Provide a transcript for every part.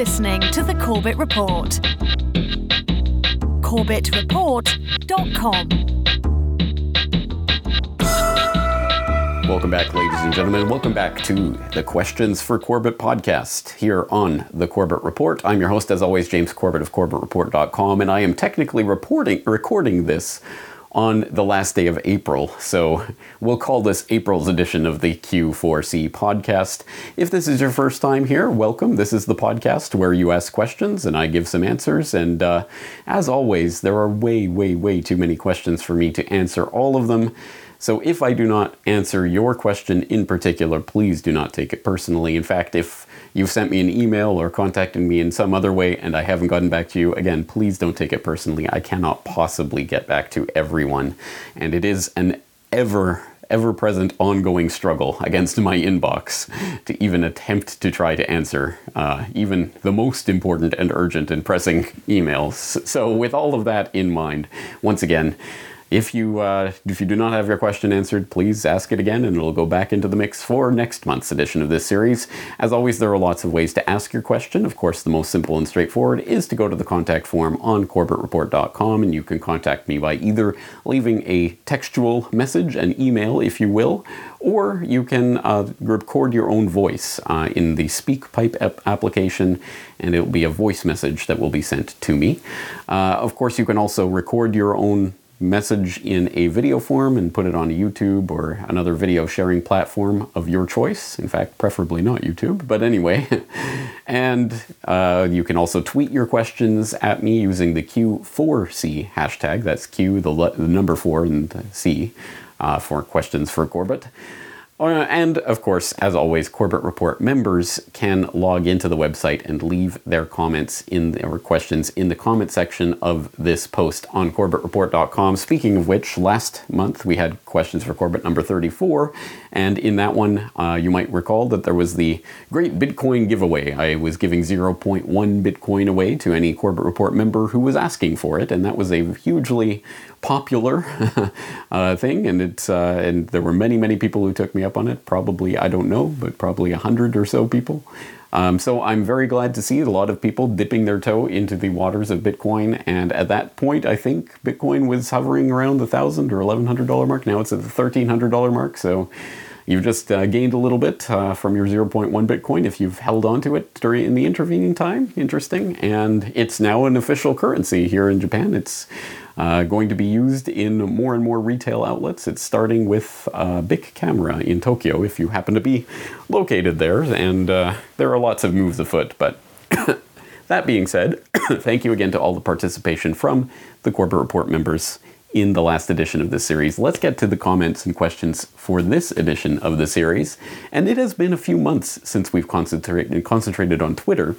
listening to The Corbett Report. CorbettReport.com. Welcome back, ladies and gentlemen. Welcome back to the Questions for Corbett podcast here on the Corbett Report. I'm your host, as always, James Corbett of CorbettReport.com, and I am technically reporting recording this on the last day of April. So we'll call this April's edition of the Q4C podcast. If this is your first time here, welcome. This is the podcast where you ask questions and I give some answers. And uh, as always, there are way, way, way too many questions for me to answer all of them. So if I do not answer your question in particular, please do not take it personally. In fact, if you've sent me an email or contacted me in some other way and I haven't gotten back to you, again, please don't take it personally. I cannot possibly get back to everyone. And it is an ever ever present ongoing struggle against my inbox to even attempt to try to answer uh, even the most important and urgent and pressing emails. So, with all of that in mind, once again, if you uh, if you do not have your question answered, please ask it again, and it'll go back into the mix for next month's edition of this series. As always, there are lots of ways to ask your question. Of course, the most simple and straightforward is to go to the contact form on CorbettReport.com, and you can contact me by either leaving a textual message, an email, if you will, or you can uh, record your own voice uh, in the SpeakPipe ap- application, and it will be a voice message that will be sent to me. Uh, of course, you can also record your own message in a video form and put it on YouTube or another video sharing platform of your choice. In fact, preferably not YouTube, but anyway. and uh, you can also tweet your questions at me using the Q4C hashtag. That's Q, the, le- the number four, and C uh, for questions for Corbett. Uh, and of course, as always, Corbett Report members can log into the website and leave their comments in the, or questions in the comment section of this post on CorbettReport.com. Speaking of which, last month we had questions for Corbett number 34, and in that one, uh, you might recall that there was the great Bitcoin giveaway. I was giving 0.1 Bitcoin away to any Corbett Report member who was asking for it, and that was a hugely popular uh, thing, and it's uh, and there were many many people who took me up on it. Probably I don't know, but probably a hundred or so people. Um, so I'm very glad to see a lot of people dipping their toe into the waters of Bitcoin. And at that point, I think Bitcoin was hovering around the thousand or eleven hundred dollar mark. Now it's at the thirteen hundred dollar mark. So you've just uh, gained a little bit uh, from your 0.1 Bitcoin if you've held on to it during in the intervening time. Interesting, and it's now an official currency here in Japan. It's uh, going to be used in more and more retail outlets. It's starting with uh, Bic Camera in Tokyo, if you happen to be located there, and uh, there are lots of moves afoot. But that being said, thank you again to all the participation from the Corbett Report members in the last edition of this series. Let's get to the comments and questions for this edition of the series. And it has been a few months since we've concentrated on Twitter.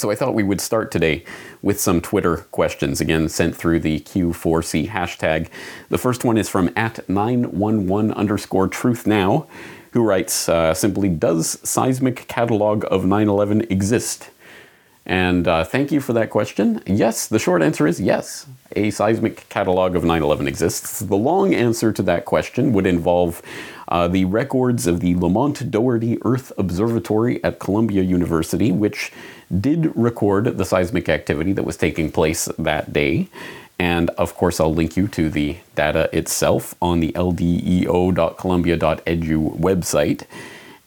So I thought we would start today with some Twitter questions, again sent through the Q4C hashtag. The first one is from at 911 underscore truth now, who writes uh, simply, Does seismic catalog of 9-11 exist? And uh, thank you for that question. Yes, the short answer is yes. A seismic catalog of 9 11 exists. The long answer to that question would involve uh, the records of the Lamont Doherty Earth Observatory at Columbia University, which did record the seismic activity that was taking place that day. And of course, I'll link you to the data itself on the ldeo.columbia.edu website.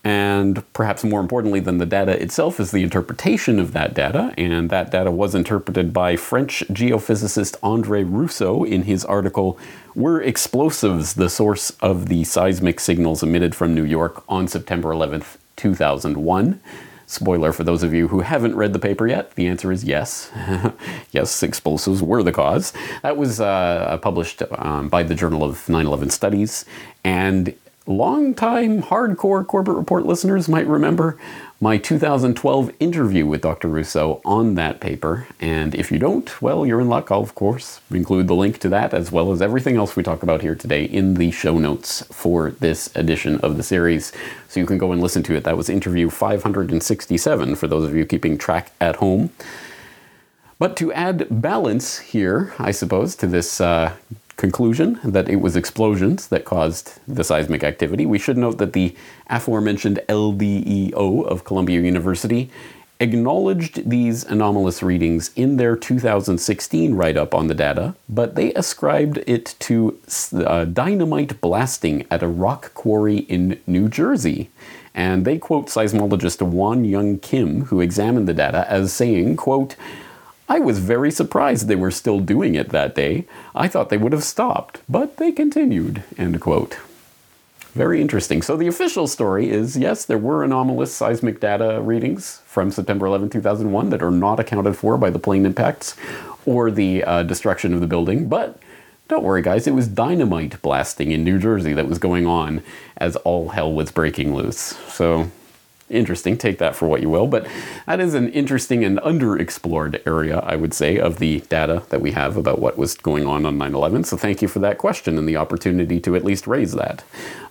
And perhaps more importantly than the data itself is the interpretation of that data. And that data was interpreted by French geophysicist Andre Rousseau in his article, Were Explosives the Source of the Seismic Signals Emitted from New York on September 11th, 2001? Spoiler for those of you who haven't read the paper yet, the answer is yes. yes, explosives were the cause. That was uh, published um, by the Journal of 9 11 Studies, and Long-time hardcore Corbett Report listeners might remember my 2012 interview with Dr. Rousseau on that paper. And if you don't, well, you're in luck. I'll, of course, include the link to that as well as everything else we talk about here today in the show notes for this edition of the series. So you can go and listen to it. That was interview 567 for those of you keeping track at home. But to add balance here, I suppose, to this uh, conclusion that it was explosions that caused the seismic activity. We should note that the aforementioned LDEO of Columbia University acknowledged these anomalous readings in their 2016 write up on the data, but they ascribed it to uh, dynamite blasting at a rock quarry in New Jersey. And they quote seismologist Won Young Kim, who examined the data, as saying, quote, I was very surprised they were still doing it that day. I thought they would have stopped, but they continued, end quote. Very interesting. So the official story is yes, there were anomalous seismic data readings from September 11, 2001 that are not accounted for by the plane impacts or the uh, destruction of the building, but don't worry, guys, it was dynamite blasting in New Jersey that was going on as all hell was breaking loose. So interesting. Take that for what you will. But that is an interesting and underexplored area, I would say, of the data that we have about what was going on on 9 11. So thank you for that question and the opportunity to at least raise that.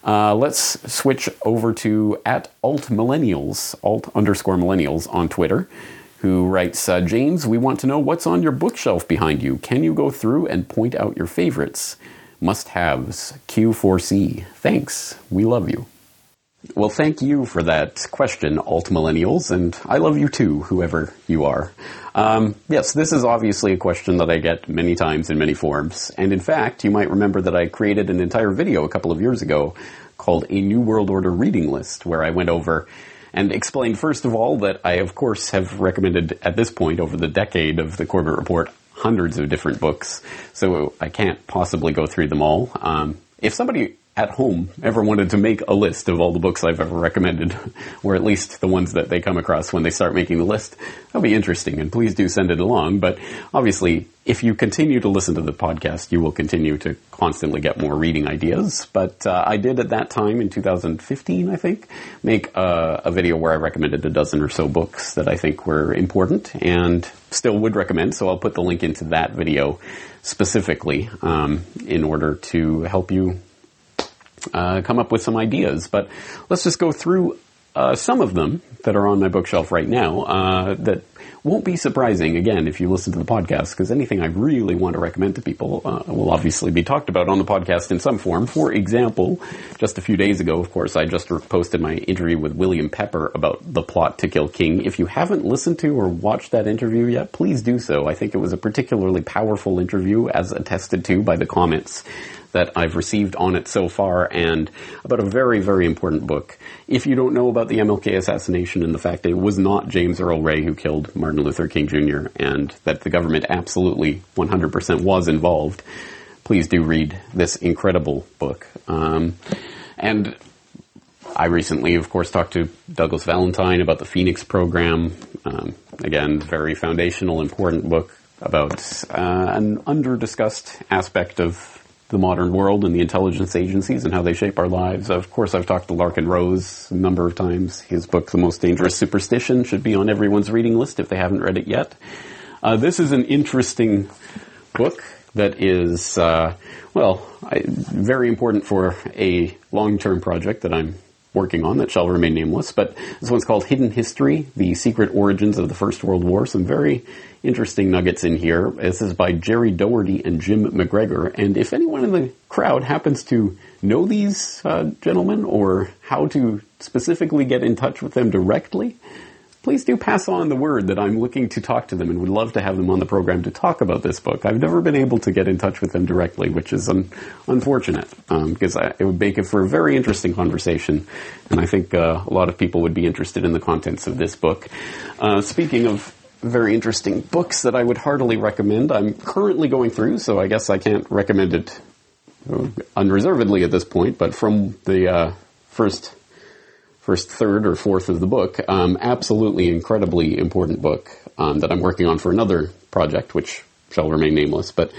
Uh, let's switch over to at alt millennials, alt underscore millennials on Twitter. Who writes, uh, James, we want to know what's on your bookshelf behind you. Can you go through and point out your favorites? Must haves. Q4C. Thanks. We love you. Well, thank you for that question, alt millennials, and I love you too, whoever you are. Um, yes, this is obviously a question that I get many times in many forms, and in fact, you might remember that I created an entire video a couple of years ago called A New World Order Reading List, where I went over and explained first of all that I, of course, have recommended at this point over the decade of the Corbett Report hundreds of different books, so I can't possibly go through them all. Um, if somebody at home ever wanted to make a list of all the books I've ever recommended, or at least the ones that they come across when they start making the list, that'll be interesting, and please do send it along. But obviously, if you continue to listen to the podcast, you will continue to constantly get more reading ideas. But uh, I did at that time in 2015, I think, make a, a video where I recommended a dozen or so books that I think were important and still would recommend. So I'll put the link into that video specifically um, in order to help you uh, come up with some ideas. But let's just go through uh, some of them that are on my bookshelf right now uh, that won't be surprising again if you listen to the podcast because anything I really want to recommend to people uh, will obviously be talked about on the podcast in some form. For example, just a few days ago, of course, I just posted my interview with William Pepper about the plot to kill King. If you haven't listened to or watched that interview yet, please do so. I think it was a particularly powerful interview as attested to by the comments that I've received on it so far and about a very, very important book. If you don't know about the MLK assassination and the fact that it was not James Earl Ray who killed Martin Luther King Jr. and that the government absolutely 100% was involved, please do read this incredible book. Um, and I recently, of course, talked to Douglas Valentine about the Phoenix program. Um, again, very foundational, important book about uh, an under-discussed aspect of the modern world and the intelligence agencies and how they shape our lives. Of course, I've talked to Larken Rose a number of times. His book, The Most Dangerous Superstition, should be on everyone's reading list if they haven't read it yet. Uh, this is an interesting book that is, uh, well, I, very important for a long-term project that I'm working on that shall remain nameless. But this one's called Hidden History, The Secret Origins of the First World War. Some very interesting nuggets in here. This is by Gerry Docherty and Jim McGregor. And if anyone in the crowd happens to know these uh, gentlemen or how to specifically get in touch with them directly, please do pass on the word that I'm looking to talk to them and would love to have them on the program to talk about this book. I've never been able to get in touch with them directly, which is un- unfortunate um, because I, it would make it for a very interesting conversation, and I think uh, a lot of people would be interested in the contents of this book. Uh, speaking of very interesting books that I would heartily recommend, I'm currently going through, so I guess I can't recommend it unreservedly at this point, but from the uh, first first third or fourth of the book. Um, absolutely incredibly important book um, that I'm working on for another project, which shall remain nameless. But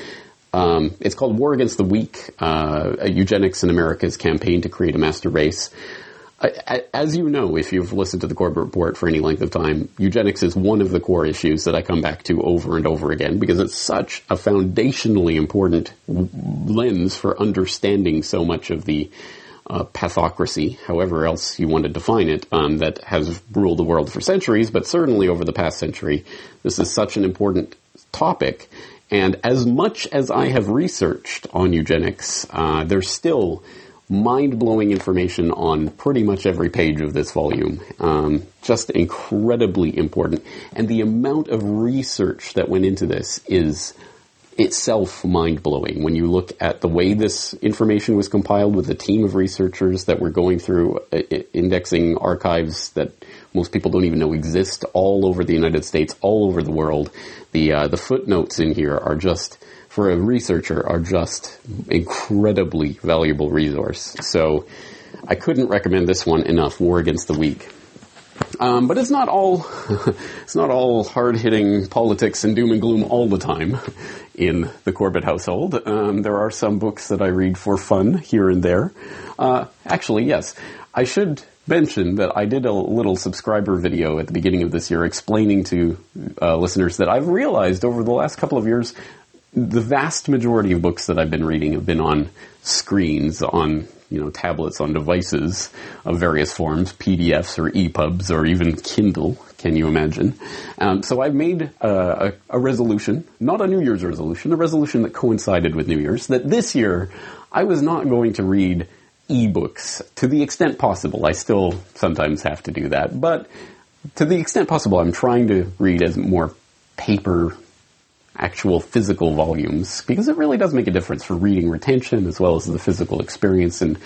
um, it's called War Against the Weak: uh, Eugenics in America's Campaign to Create a Master Race. As you know, if you've listened to the Corbett Report for any length of time, eugenics is one of the core issues that I come back to over and over again because it's such a foundationally important lens for understanding so much of the uh, pathocracy, however else you want to define it, um, that has ruled the world for centuries, but certainly over the past century, this is such an important topic. And as much as I have researched on eugenics, uh, there's still mind blowing information on pretty much every page of this volume. Um, just incredibly important. And the amount of research that went into this is itself mind blowing when you look at the way this information was compiled with a team of researchers that were going through uh, indexing archives that most people don't even know exist all over the United States, all over the world. The uh, the footnotes in here are just for a researcher are just incredibly valuable resource. So I couldn't recommend this one enough. War Against the Weak. Um, but it's not all it's not all hard hitting politics and doom and gloom all the time in the Corbett household. Um, there are some books that I read for fun here and there. Uh, actually, yes, I should mention that I did a little subscriber video at the beginning of this year explaining to uh, listeners that I've realized over the last couple of years the vast majority of books that I've been reading have been on screens, on you know tablets, on devices of various forms, PDFs or EPUBs or even Kindle. Can you imagine? Um, so I've made uh, a, a resolution, not a New Year's resolution, a resolution that coincided with New Year's, that this year I was not going to read ebooks to the extent possible. I still sometimes have to do that, but to the extent possible, I'm trying to read as more paper actual physical volumes because it really does make a difference for reading retention as well as the physical experience and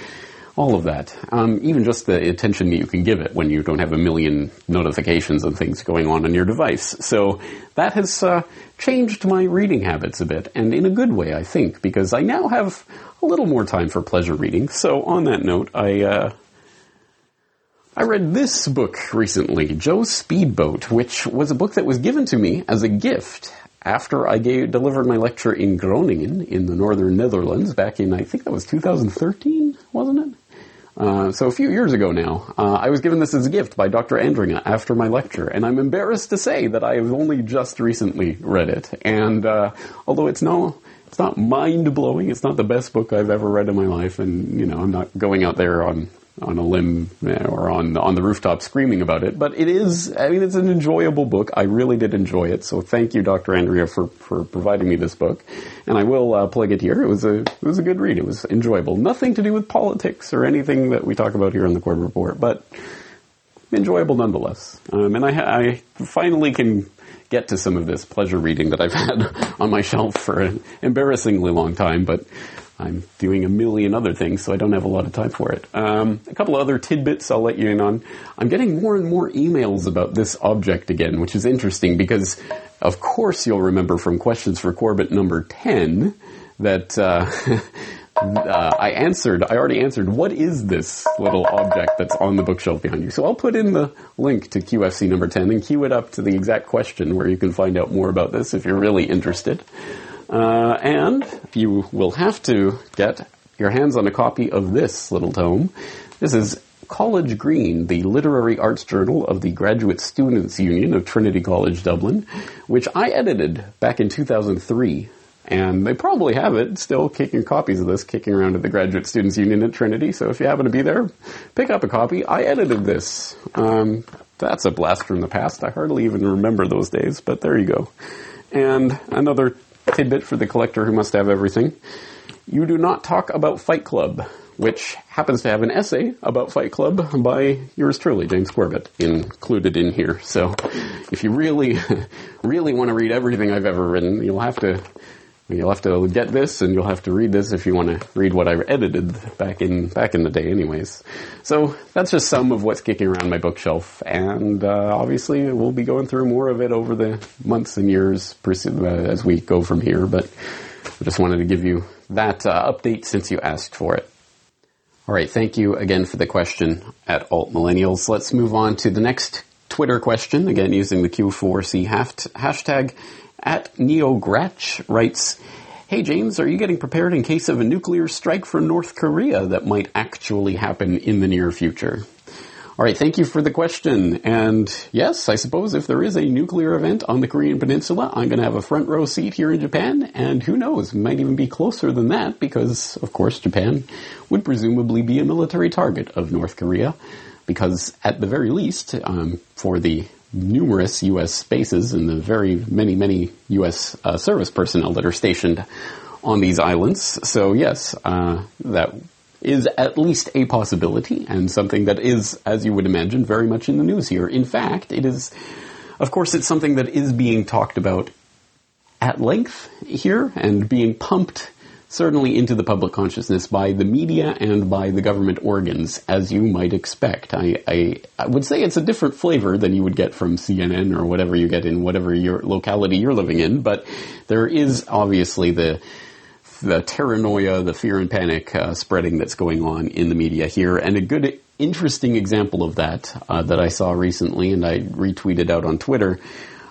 all of that. Um, even just the attention that you can give it when you don't have a million notifications and things going on on your device. So that has uh, changed my reading habits a bit, and in a good way, I think, because I now have a little more time for pleasure reading. So on that note, I. Uh, I read this book recently, Joe's Speedboat, which was a book that was given to me as a gift after I gave, delivered my lecture in Groningen in the northern Netherlands back in, I think that was 2013, wasn't it? Uh, so a few years ago now, uh, I was given this as a gift by Dr. Andringa after my lecture, and I'm embarrassed to say that I have only just recently read it. And uh, although it's no, it's not mind blowing, it's not the best book I've ever read in my life, and you know, I'm not going out there on on a limb or on on the rooftop screaming about it. But it is, I mean, it's an enjoyable book. I really did enjoy it. So thank you, Dr. Andrea, for, for providing me this book. And I will uh, plug it here. It was a it was a good read. It was enjoyable. Nothing to do with politics or anything that we talk about here on the Corbett Report, but enjoyable nonetheless. Um, and I, I finally can get to some of this pleasure reading that I've had on my shelf for an embarrassingly long time, but I'm doing a million other things, so I don't have a lot of time for it. Um, a couple other tidbits I'll let you in on. I'm getting more and more emails about this object again, which is interesting because, of course, you'll remember from questions for Corbett number 10 that uh, uh, I answered, I already answered, what is this little object that's on the bookshelf behind you? So I'll put in the link to QFC number 10 and queue it up to the exact question where you can find out more about this if you're really interested. Uh, and you will have to get your hands on a copy of this little tome. This is College Green, the literary arts journal of the Graduate Students Union of Trinity College Dublin, which I edited back in 2003. And they probably have it still kicking copies of this kicking around at the Graduate Students Union at Trinity. So if you happen to be there, pick up a copy. I edited this. Um, that's a blast from the past. I hardly even remember those days, but there you go. And another tidbit for the collector who must have everything. You do not talk about Fight Club, which happens to have an essay about Fight Club by yours truly, James Corbett, included in here. So if you really, really want to read everything I've ever written, you'll have to You'll have to get this, and you'll have to read this if you want to read what I edited back in back in the day, anyways. So that's just some of what's kicking around my bookshelf, and uh, obviously we'll be going through more of it over the months and years uh, as we go from here. But I just wanted to give you that uh, update since you asked for it. All right, thank you again for the question at Alt Millennials. Let's move on to the next Twitter question, again using the Q4C hashtag. At Neo NeoGratch writes, Hey James, are you getting prepared in case of a nuclear strike from North Korea that might actually happen in the near future? All right, thank you for the question. And yes, I suppose if there is a nuclear event on the Korean Peninsula, I'm going to have a front row seat here in Japan. And who knows, might even be closer than that because, of course, Japan would presumably be a military target of North Korea. Because at the very least, um, for the numerous U.S. bases and the very many, many U.S. Uh, service personnel that are stationed on these islands. So yes, uh, that is at least a possibility and something that is, as you would imagine, very much in the news here. In fact, it is, of course, it's something that is being talked about at length here and being pumped certainly into the public consciousness by the media and by the government organs, as you might expect. I, I, I, would say it's a different flavor than you would get from CNN or whatever you get in whatever your locality you're living in, but there is obviously the the paranoia, the fear and panic uh, spreading that's going on in the media here, and a good, interesting example of that uh, that I saw recently, and I retweeted out on Twitter,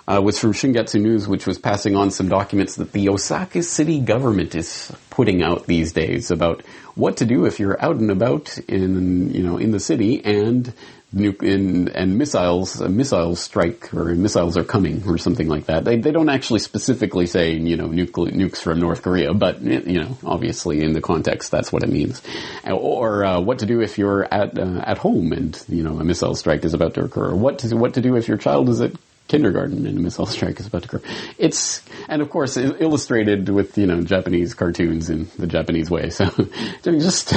uh, was from Shingetsu News, which was passing on some documents that the Osaka city government is putting out these days about what to do if you're out and about in you know in the city and nuke in, and missiles missiles strike or missiles are coming or something like that. They they don't actually specifically say you know nucle, nukes from North Korea, but you know obviously in the context that's what it means. Or uh, what to do if you're at uh, at home and you know a missile strike is about to occur. Or what to what to do if your child is at kindergarten and a missile strike is about to occur. It's and of course illustrated with you know Japanese cartoons in the Japanese way. So just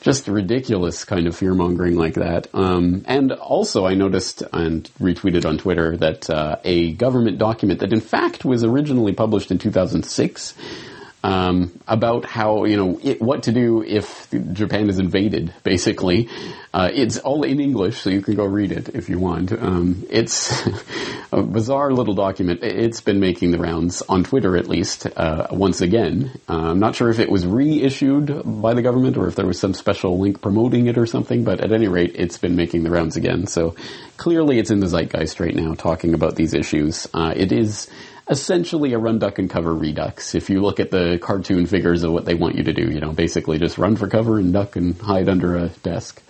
just ridiculous kind of fear mongering like that. Um, and also I noticed and retweeted on Twitter that uh, a government document that in fact was originally published in 2006 um, about how you know it, what to do if Japan is invaded. Basically, uh, it's all in English, so you can go read it if you want. Um, it's a bizarre little document. It's been making the rounds on Twitter, at least uh, once again. Uh, I'm not sure if it was reissued by the government or if there was some special link promoting it or something. But at any rate, it's been making the rounds again. So clearly, it's in the zeitgeist right now, talking about these issues. Uh, it is essentially a run, duck, and cover redux. If you look at the cartoon figures of what they want you to do, you know, basically just run for cover and duck and hide under a desk.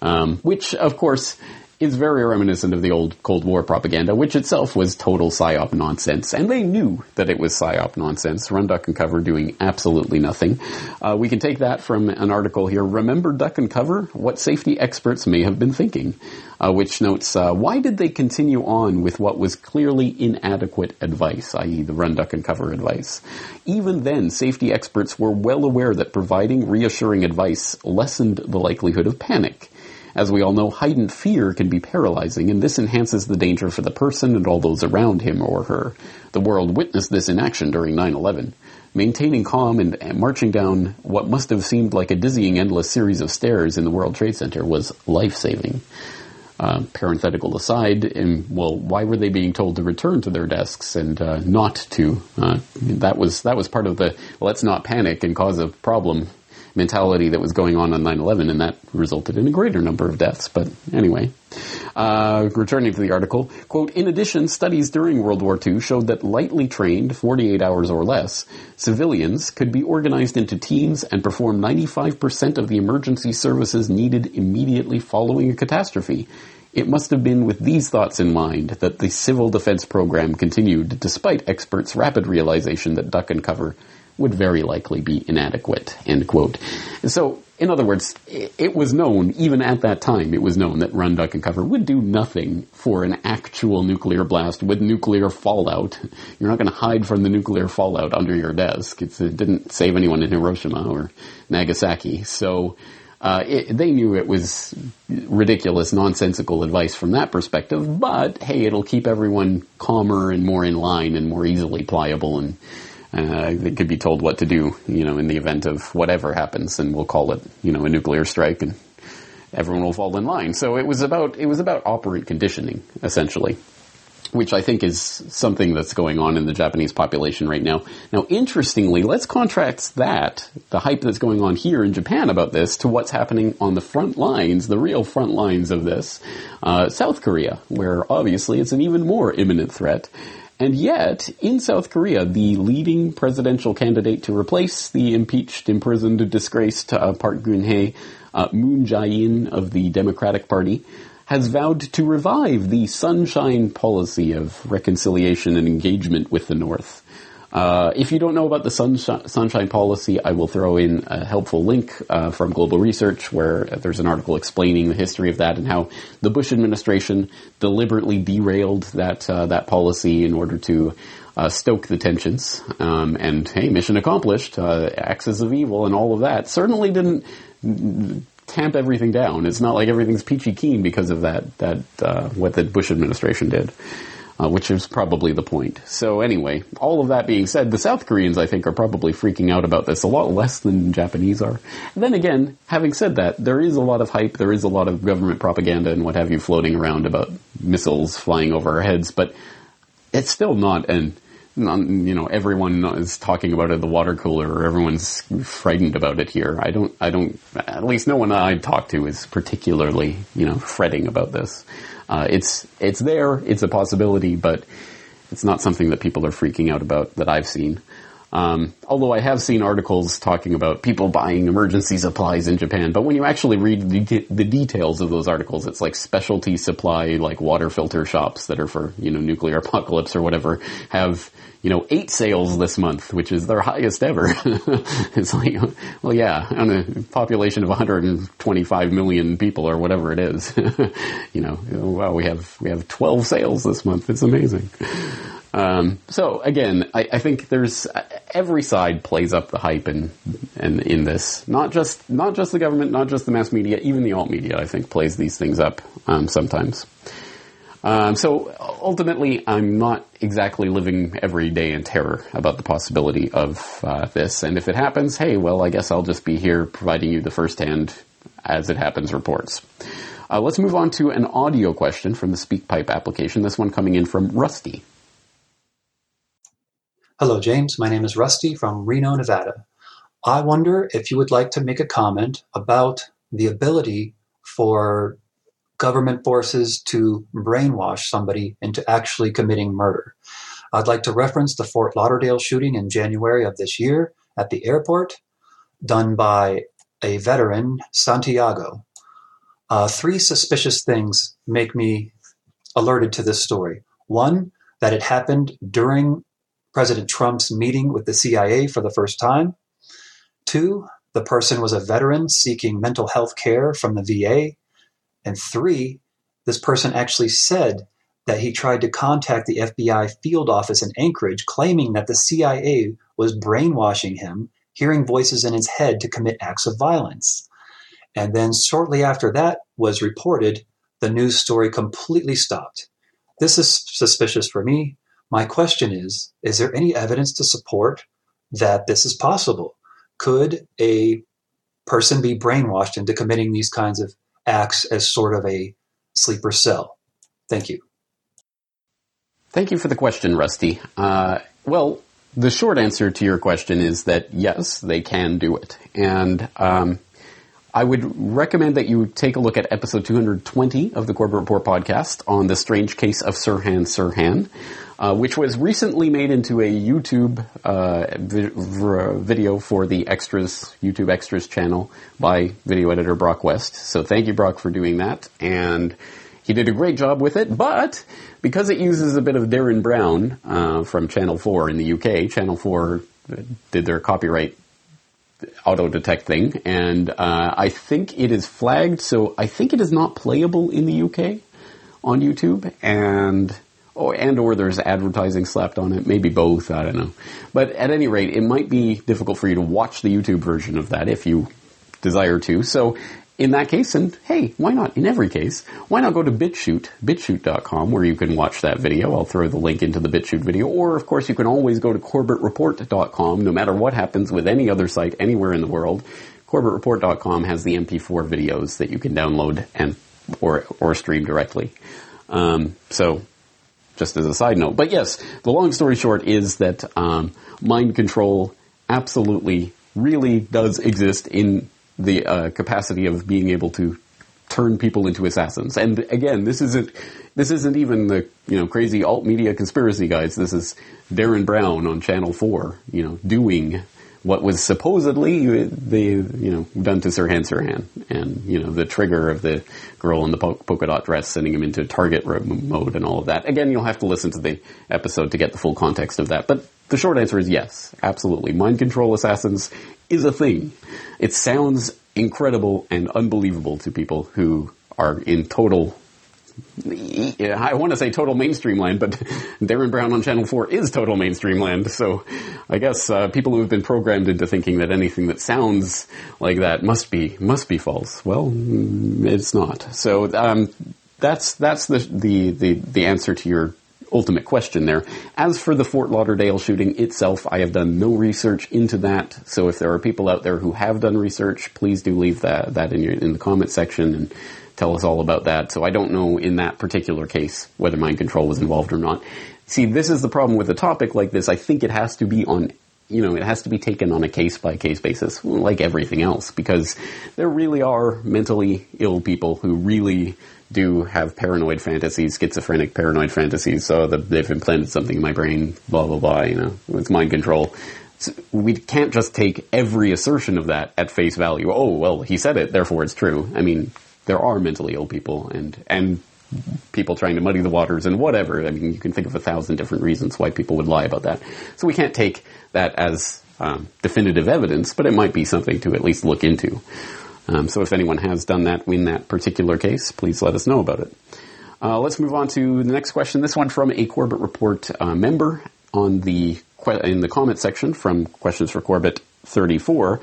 Um, which, of course, is very reminiscent of the old Cold War propaganda, which itself was total psyop nonsense, and they knew that it was psyop nonsense. Run, duck, and cover doing absolutely nothing. Uh, we can take that from an article here. Remember duck and cover? What safety experts may have been thinking, uh, which notes uh, why did they continue on with what was clearly inadequate advice, i.e., the run, duck, and cover advice. Even then, safety experts were well aware that providing reassuring advice lessened the likelihood of panic. As we all know, heightened fear can be paralyzing, and this enhances the danger for the person and all those around him or her. The world witnessed this in action during 9-11. Maintaining calm and marching down what must have seemed like a dizzying endless series of stairs in the World Trade Center was life-saving. Uh, parenthetical aside, and, well, why were they being told to return to their desks and uh, not to? Uh, that was that was part of the let's not panic and cause a problem mentality that was going on on 9-11 and that resulted in a greater number of deaths. But anyway, uh, returning to the article, quote, in addition, studies during World War II showed that lightly trained, 48 hours or less, civilians could be organized into teams and perform 95% of the emergency services needed immediately following a catastrophe. It must have been with these thoughts in mind that the civil defense program continued despite experts' rapid realization that duck and cover would very likely be inadequate, end quote. So, in other words, it was known, even at that time, it was known that run, duck, and cover would do nothing for an actual nuclear blast with nuclear fallout. You're not going to hide from the nuclear fallout under your desk. It's, it didn't save anyone in Hiroshima or Nagasaki. So, uh, it, they knew it was ridiculous, nonsensical advice from that perspective, but hey, it'll keep everyone calmer and more in line and more easily pliable and uh, they could be told what to do, you know, in the event of whatever happens, and we'll call it, you know, a nuclear strike, and everyone will fall in line. So it was about it was about operant conditioning, essentially, which I think is something that's going on in the Japanese population right now. Now, interestingly, let's contrast that the hype that's going on here in Japan about this to what's happening on the front lines, the real front lines of this, uh, South Korea, where obviously it's an even more imminent threat. And yet, in South Korea, the leading presidential candidate to replace the impeached, imprisoned, disgraced uh, Park Geun-hye, uh, Moon Jae-in of the Democratic Party, has vowed to revive the sunshine policy of reconciliation and engagement with the North. Uh, if you don't know about the sunshine, sunshine, policy, I will throw in a helpful link uh, from Global Research where there's an article explaining the history of that and how the Bush administration deliberately derailed that uh, that policy in order to uh, stoke the tensions. Um, and hey, mission accomplished. Uh, axis of evil and all of that certainly didn't tamp everything down. It's not like everything's peachy keen because of that. That uh, what the Bush administration did uh, which is probably the point. So anyway, all of that being said, the South Koreans, I think, are probably freaking out about this a lot less than Japanese are. And then again, having said that, there is a lot of hype, there is a lot of government propaganda and what have you floating around about missiles flying over our heads, but it's still not an you know, everyone is talking about it at the water cooler, or everyone's frightened about it here. I don't, I don't, at least no one I talk to is particularly, you know, fretting about this. Uh, it's it's there, it's a possibility, but it's not something that people are freaking out about that I've seen. Um, although I have seen articles talking about people buying emergency supplies in Japan, but when you actually read the, the, details of those articles, it's like specialty supply, like water filter shops that are for, you know, nuclear apocalypse or whatever, have you know, eight sales this month, which is their highest ever. it's like, well, yeah, on a population of 125 million people or whatever it is, you know, wow, we have, we have 12 sales this month. It's amazing. Um, so again, I, I, think there's every side plays up the hype in, in in this. Not just not just the government, not just the mass media, even the alt media. I think plays these things up um, sometimes. Um, so ultimately, I'm not exactly living every day in terror about the possibility of uh, this. And if it happens, hey, well, I guess I'll just be here providing you the firsthand as it happens reports. Uh, let's move on to an audio question from the SpeakPipe application. This one coming in from Rusty. Hello, James. My name is Rusty from Reno, Nevada. I wonder if you would like to make a comment about the ability for government forces to brainwash somebody into actually committing murder. I'd like to reference the Fort Lauderdale shooting in January of this year at the airport, done by a veteran, Santiago. Uh, three suspicious things make me alerted to this story. One, that it happened during President Trump's meeting with the CIA for the first time. Two, the person was a veteran seeking mental health care from the VA. And three, this person actually said that he tried to contact the FBI field office in Anchorage, claiming that the CIA was brainwashing him, hearing voices in his head to commit acts of violence. And then shortly after that was reported, the news story completely stopped. This is suspicious for me. My question is Is there any evidence to support that this is possible? Could a person be brainwashed into committing these kinds of acts as sort of a sleeper cell? Thank you. Thank you for the question, Rusty. Uh, well, the short answer to your question is that yes, they can do it. And um, I would recommend that you take a look at episode 220 of the Corbett Report podcast on the strange case of Sirhan Sirhan uh, which was recently made into a YouTube uh, vi- video for the extras YouTube extras channel by video editor Brock West. So thank you, Brock, for doing that. And he did a great job with it, but because it uses a bit of Derren Brown uh, from Channel 4 in the UK, Channel 4 did their copyright auto detect thing, and uh, I think it is flagged, so I think it is not playable in the UK on YouTube, and or and or there's advertising slapped on it, maybe both, I don't know. But at any rate, it might be difficult for you to watch the YouTube version of that if you desire to. So in that case, and hey, why not? In every case, why not go to BitChute, bitchute.com, where you can watch that video. I'll throw the link into the BitChute video. Or, of course, you can always go to CorbettReport.com, no matter what happens with any other site anywhere in the world. CorbettReport.com has the MP4 videos that you can download and or or stream directly. Um, so just as a side note. But yes, the long story short is that um, mind control absolutely really does exist in the uh, capacity of being able to turn people into assassins. And again, this isn't this isn't even the you know crazy alt media conspiracy guys. This is Derren Brown on Channel Four, you know, doing what was supposedly the you know done to Sirhan Sirhan, and you know the trigger of the girl in the polka dot dress sending him into target mode and all of that. Again, you'll have to listen to the episode to get the full context of that. But the short answer is yes, absolutely. Mind control assassins is a thing. It sounds incredible and unbelievable to people who are in total I want to say total mainstream land, but Derren Brown on Channel 4 is total mainstream land. So I guess uh, people who have been programmed into thinking that anything that sounds like that must be must be false. Well, mm, it's not. So um, that's that's the, the the the answer to your ultimate question there. As for the Fort Lauderdale shooting itself, I have done no research into that. So if there are people out there who have done research, please do leave that that in your in the comment section and tell us all about that. So I don't know in that particular case whether mind control was involved or not. See, this is the problem with a topic like this. I think it has to be on you know, it has to be taken on a case by case basis, like everything else, because there really are mentally ill people who really do have paranoid fantasies, schizophrenic paranoid fantasies. So the, they've implanted something in my brain, blah blah blah. You know, it's mind control. We can't just take every assertion of that at face value. Oh well, he said it, therefore it's true. I mean, there are mentally ill people and and people trying to muddy the waters and whatever. I mean, you can think of a thousand different reasons why people would lie about that. So we can't take that as um, definitive evidence, but it might be something to at least look into. Um, so if anyone has done that in that particular case, please let us know about it. Uh, let's move on to the next question. This one from a Corbett Report uh, member on the in the comment section from Questions for Corbett 34.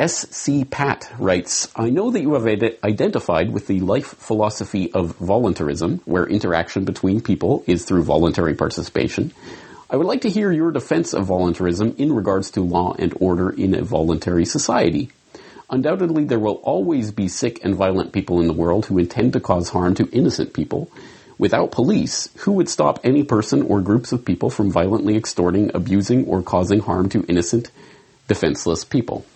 S.C. Pat writes, I know that you have identified with the life philosophy of voluntarism, where interaction between people is through voluntary participation. I would like to hear your defense of voluntarism in regards to law and order in a voluntary society. Undoubtedly, there will always be sick and violent people in the world who intend to cause harm to innocent people. Without police, who would stop any person or groups of people from violently extorting, abusing, or causing harm to innocent, defenseless people?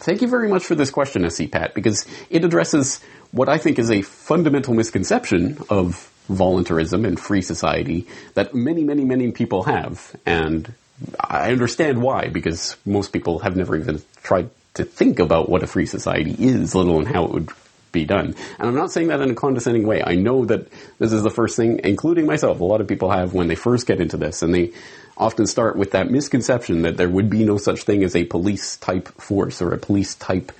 Thank you very much for this question, SC Pat, because it addresses what I think is a fundamental misconception of voluntarism and free society that many, many, many people have. And I understand why, because most people have never even tried to think about what a free society is, let alone how it would be done. And I'm not saying that in a condescending way. I know that this is the first thing, including myself, a lot of people have when they first get into this and they often start with that misconception that there would be no such thing as a police type force or a police type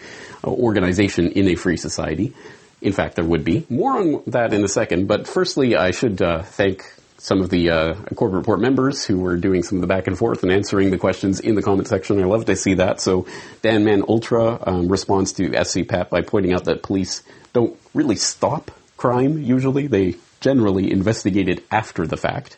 uh, organization in a free society. In fact, there would be. More on that in a second, but firstly, I should uh, thank some of the uh, Corbett Report members who were doing some of the back and forth and answering the questions in the comment section. I love to see that. So Dan Man Ultra um, responds to SC Pat by pointing out that police don't really stop crime usually. They generally investigate it after the fact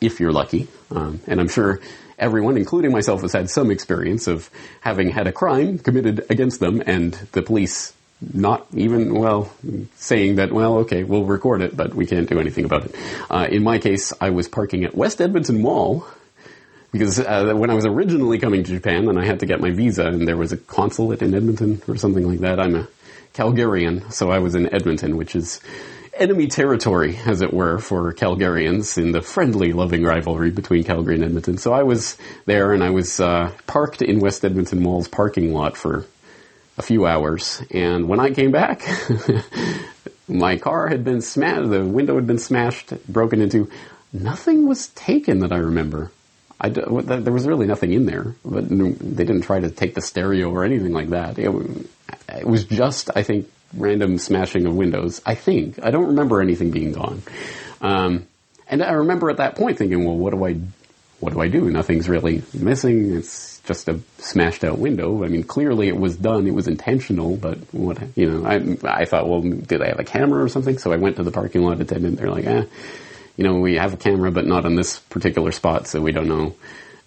if you're lucky. Um, and I'm sure everyone, including myself, has had some experience of having had a crime committed against them and the police not even, well, saying that, well, okay, we'll record it, but we can't do anything about it. Uh, in my case, I was parking at West Edmonton Mall because uh, when I was originally coming to Japan and I had to get my visa and there was a consulate in Edmonton or something like that, I'm a Calgarian, so I was in Edmonton, which is enemy territory, as it were, for Calgarians in the friendly, loving rivalry between Calgary and Edmonton. So I was there and I was uh, parked in West Edmonton Mall's parking lot for a few hours. And when I came back, my car had been smashed, the window had been smashed, broken into. Nothing was taken that I remember. I, there was really nothing in there, but they didn't try to take the stereo or anything like that. It, it was just, I think, random smashing of windows. I think I don't remember anything being gone. Um, and I remember at that point thinking, well, what do I, what do I do? Nothing's really missing. It's just a smashed out window. I mean, clearly it was done. It was intentional, but what, you know, I, I thought, well, did I have a camera or something? So I went to the parking lot attendant. They're like, eh, you know, we have a camera, but not on this particular spot, so we don't know.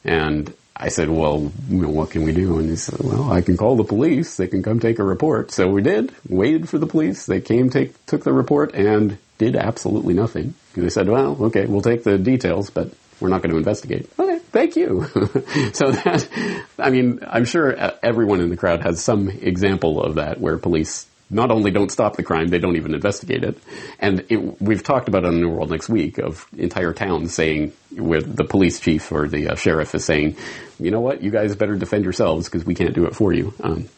And I said, well, you know, what can we do? And he said, well, I can call the police. They can come take a report. So we did, waited for the police. They came, take, took the report and did absolutely nothing. They said, well, okay, we'll take the details, but we're not going to investigate. Okay, thank you. so that, I mean, I'm sure everyone in the crowd has some example of that where police not only don't stop the crime, they don't even investigate it. And it, we've talked about it on New World next week of entire towns saying, where the police chief or the uh, sheriff is saying, you know what, you guys better defend yourselves because we can't do it for you. Um,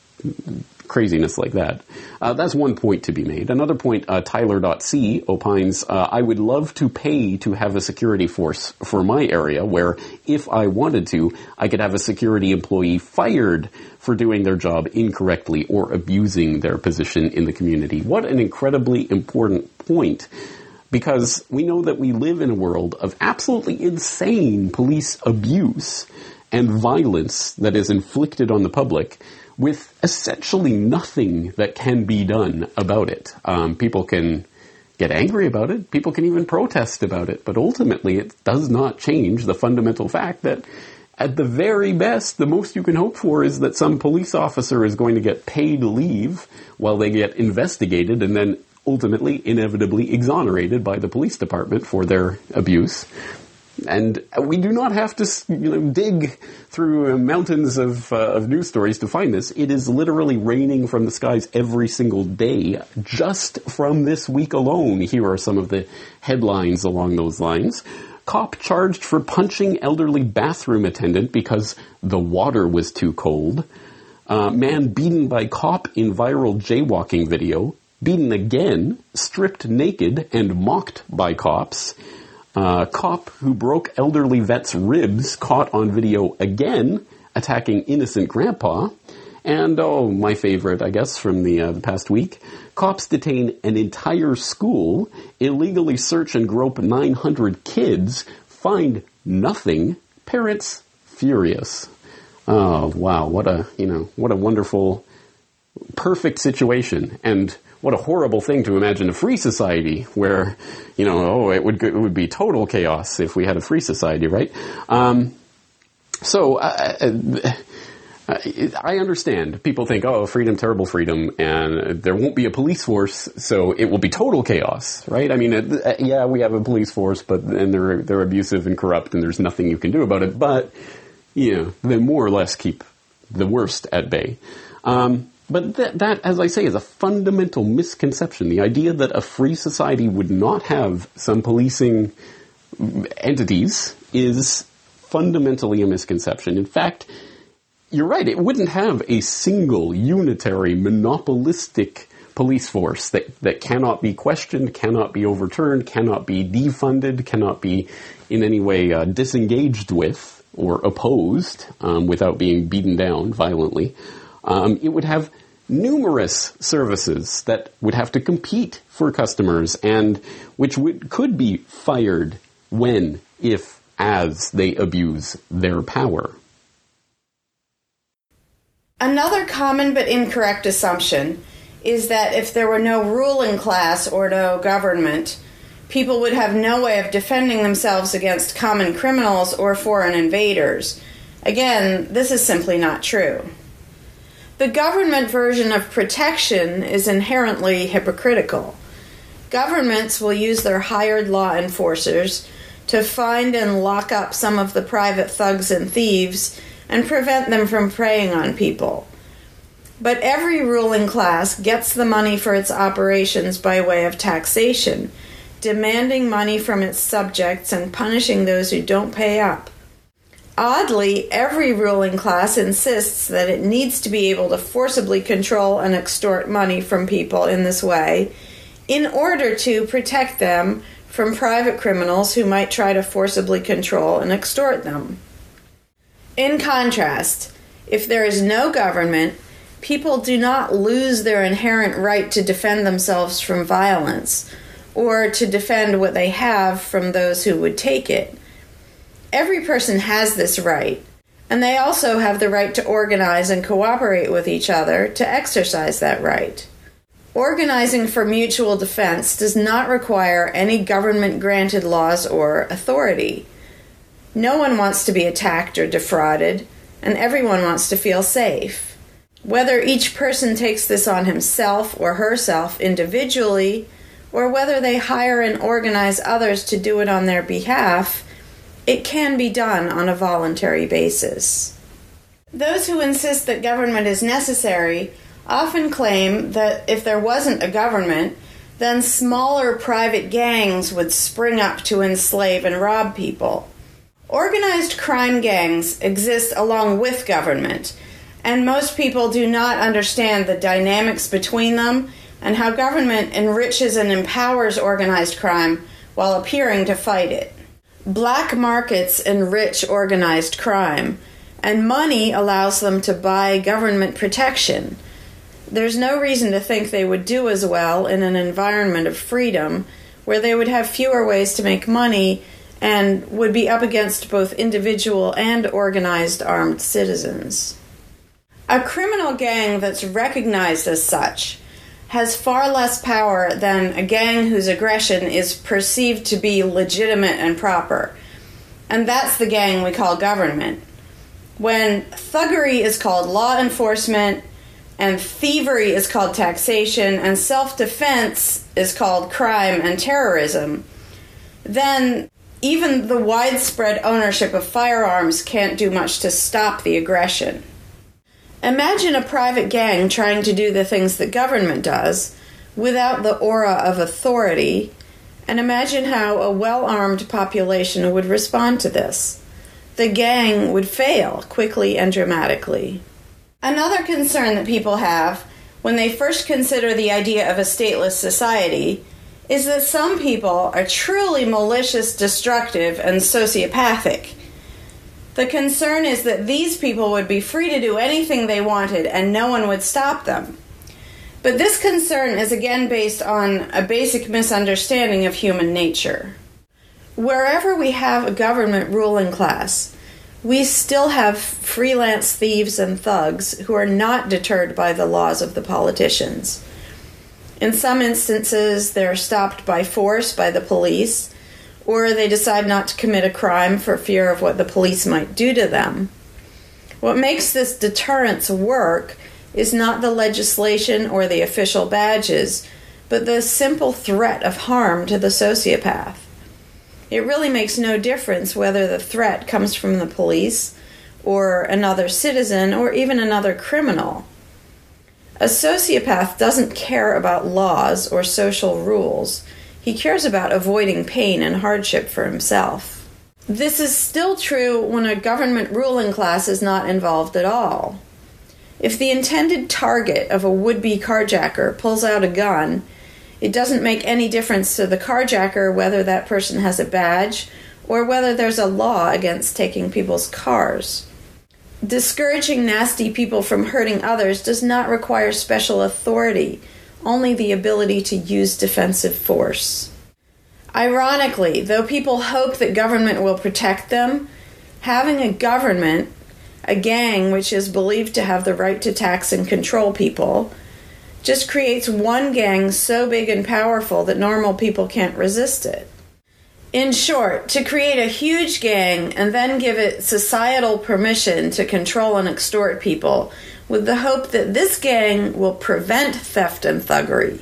craziness like that. Uh, that's one point to be made. Another point, uh, Tyler.c opines, uh, I would love to pay to have a security force for my area where if I wanted to, I could have a security employee fired for doing their job incorrectly or abusing their position in the community. What an incredibly important point because we know that we live in a world of absolutely insane police abuse and violence that is inflicted on the public with essentially nothing that can be done about it. Um, people can get angry about it. People can even protest about it. But ultimately, it does not change the fundamental fact that at the very best, the most you can hope for is that some police officer is going to get paid leave while they get investigated and then ultimately, inevitably exonerated by the police department for their abuse. And we do not have to, you know, dig through mountains of, uh, of news stories to find this. It is literally raining from the skies every single day. Just from this week alone, here are some of the headlines along those lines. Cop charged for punching elderly bathroom attendant because the water was too cold. Uh, man beaten by cop in viral jaywalking video. Beaten again, stripped naked, and mocked by cops. Uh, cop who broke elderly vet's ribs caught on video again attacking innocent grandpa. And oh, my favorite, I guess, from the, uh, the past week. Cops detain an entire school, illegally search and grope 900 kids, find nothing, parents furious. Oh, wow, what a, you know, what a wonderful, perfect situation. And what a horrible thing to imagine a free society where, you know, oh, it would it would be total chaos if we had a free society, right? Um, so. Uh, uh, I understand. People think, oh, freedom, terrible freedom, and there won't be a police force, so it will be total chaos, right? I mean, uh, yeah, we have a police force, but and they're they're abusive and corrupt, and there's nothing you can do about it. But you know, they more or less keep the worst at bay. Um, but that, that, as I say, is a fundamental misconception. The idea that a free society would not have some policing entities is fundamentally a misconception. In fact, you're right, it wouldn't have a single, unitary, monopolistic police force that, that cannot be questioned, cannot be overturned, cannot be defunded, cannot be in any way uh, disengaged with or opposed um, without being beaten down violently um, it would have numerous services that would have to compete for customers and which would, could be fired when, if, as they abuse their power. Another common but incorrect assumption is that if there were no ruling class or no government, people would have no way of defending themselves against common criminals or foreign invaders. Again, this is simply not true. The government version of protection is inherently hypocritical. Governments will use their hired law enforcers to find and lock up some of the private thugs and thieves and prevent them from preying on people. But every ruling class gets the money for its operations by way of taxation, demanding money from its subjects and punishing those who don't pay up. Oddly, every ruling class insists that it needs to be able to forcibly control and extort money from people in this way in order to protect them from private criminals who might try to forcibly control and extort them. In contrast, if there is no government, people do not lose their inherent right to defend themselves from violence or to defend what they have from those who would take it every person has this right, and they also have the right to organize and cooperate with each other to exercise that right. Organizing for mutual defense does not require any government granted laws or authority. No one wants to be attacked or defrauded, and everyone wants to feel safe. Whether each person takes this on himself or herself individually, or whether they hire and organize others to do it on their behalf, it can be done on a voluntary basis. Those who insist that government is necessary often claim that if there wasn't a government, then smaller private gangs would spring up to enslave and rob people. Organized crime gangs exist along with government, and most people do not understand the dynamics between them and how government enriches and empowers organized crime while appearing to fight it. Black markets enrich organized crime, and money allows them to buy government protection. There's no reason to think they would do as well in an environment of freedom where they would have fewer ways to make money and would be up against both individual and organized armed citizens. A criminal gang that's recognized as such has far less power than a gang whose aggression is perceived to be legitimate and proper. And that's the gang we call government. When thuggery is called law enforcement, and thievery is called taxation, and self defense is called crime and terrorism, then even the widespread ownership of firearms can't do much to stop the aggression. Imagine a private gang trying to do the things that government does without the aura of authority, and imagine how a well armed population would respond to this. The gang would fail quickly and dramatically. Another concern that people have when they first consider the idea of a stateless society is that some people are truly malicious, destructive, and sociopathic. The concern is that these people would be free to do anything they wanted and no one would stop them. But this concern is again based on a basic misunderstanding of human nature. Wherever we have a government ruling class, we still have freelance thieves and thugs who are not deterred by the laws of the politicians. In some instances, they're stopped by force by the police, or they decide not to commit a crime for fear of what the police might do to them. What makes this deterrence work is not the legislation or the official badges, but the simple threat of harm to the sociopath. It really makes no difference whether the threat comes from the police, or another citizen, or even another criminal. A sociopath doesn't care about laws or social rules. He cares about avoiding pain and hardship for himself. This is still true when a government ruling class is not involved at all. If the intended target of a would be carjacker pulls out a gun, it doesn't make any difference to the carjacker whether that person has a badge or whether there's a law against taking people's cars. Discouraging nasty people from hurting others does not require special authority, only the ability to use defensive force. Ironically, though people hope that government will protect them, having a government, a gang which is believed to have the right to tax and control people, just creates one gang so big and powerful that normal people can't resist it. In short, to create a huge gang and then give it societal permission to control and extort people with the hope that this gang will prevent theft and thuggery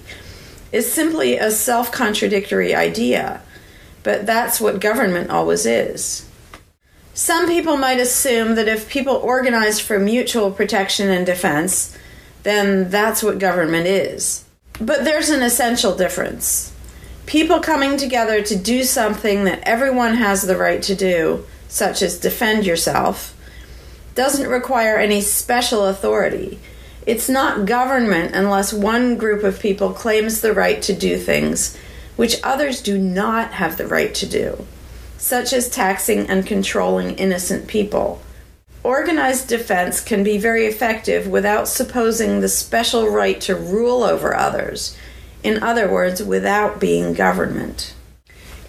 is simply a self contradictory idea, but that's what government always is. Some people might assume that if people organize for mutual protection and defense, then that's what government is. But there's an essential difference people coming together to do something that everyone has the right to do, such as defend yourself, doesn't require any special authority. It's not government unless one group of people claims the right to do things which others do not have the right to do, such as taxing and controlling innocent people. Organized defense can be very effective without supposing the special right to rule over others in other words, without being government.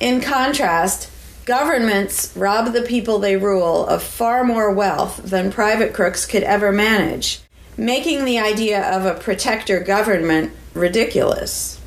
In contrast, governments rob the people they rule of far more wealth than private crooks could ever manage, making the idea of a protector government ridiculous.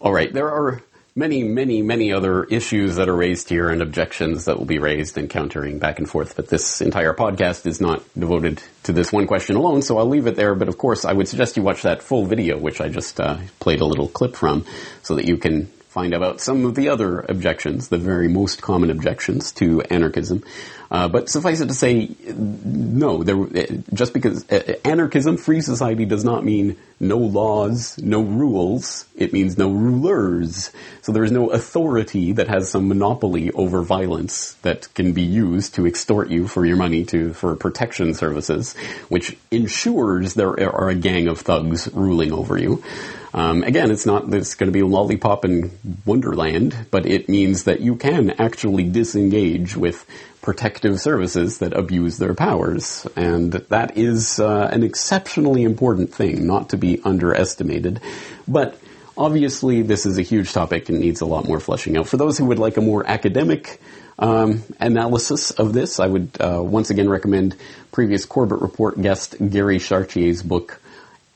All right, there are many, many, many other issues that are raised here and objections that will be raised and countering back and forth. But this entire podcast is not devoted to this one question alone, so I'll leave it there. But of course, I would suggest you watch that full video, which I just uh, played a little clip from, so that you can find about some of the other objections, the very most common objections to anarchism. Uh, but suffice it to say, no, there, just because uh, anarchism, free society, does not mean no laws, no rules. It means no rulers. So there is no authority that has some monopoly over violence that can be used to extort you for your money to for protection services, which ensures there are a gang of thugs ruling over you. Um, again, it's not that it's going to be a lollipop and Wonderland, but it means that you can actually disengage with protective services that abuse their powers. And that is uh, an exceptionally important thing, not to be underestimated. But obviously, this is a huge topic and needs a lot more fleshing out. For those who would like a more academic um, analysis of this, I would uh, once again recommend previous Corbett Report guest Gary Chartier's book,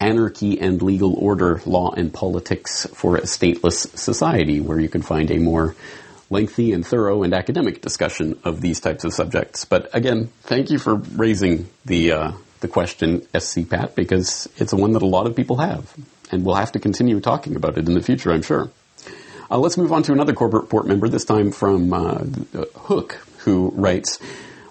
Anarchy and Legal Order, Law and Politics for a Stateless Society, where you can find a more lengthy and thorough and academic discussion of these types of subjects. But again, thank you for raising the uh, the question, SCPAT, because it's one that a lot of people have, and we'll have to continue talking about it in the future, I'm sure. Uh, let's move on to another Corbett Report member, this time from uh, Hook, who writes,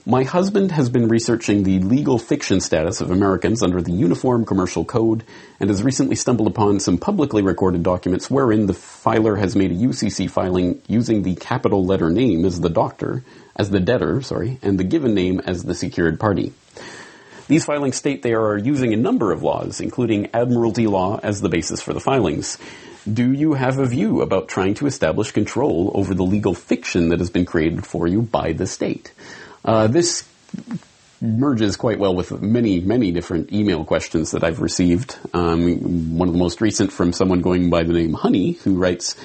my husband has been researching the legal fiction status of Americans under the Uniform Commercial Code and has recently stumbled upon some publicly recorded documents wherein the filer has made a UCC filing using the capital letter name as the doctor, as the debtor, sorry, and the given name as the secured party. These filings state they are using a number of laws, including admiralty law, as the basis for the filings. Do you have a view about trying to establish control over the legal fiction that has been created for you by the state? Uh, this merges quite well with many, many different email questions that I've received. Um, one of the most recent from someone going by the name Honey, who writes,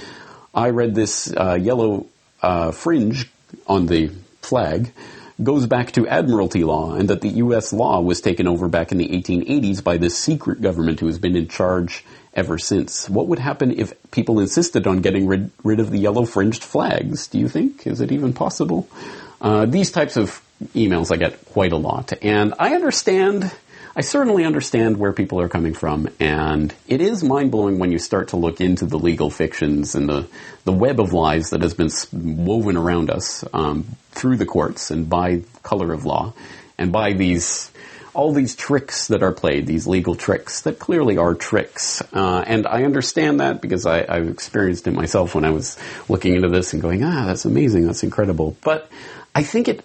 I read this uh, yellow uh, fringe on the flag goes back to admiralty law and that the U.S. law was taken over back in the 1880s by this secret government who has been in charge ever since. What would happen if people insisted on getting rid, rid of the yellow fringed flags? Do you think? Is it even possible? Uh, these types of emails I get quite a lot, and I understand. I certainly understand where people are coming from, and it is mind blowing when you start to look into the legal fictions and the, the web of lies that has been woven around us um, through the courts and by color of law, and by these all these tricks that are played, these legal tricks that clearly are tricks. Uh, and I understand that because I, I've experienced it myself when I was looking into this and going, ah, that's amazing, that's incredible. But I think it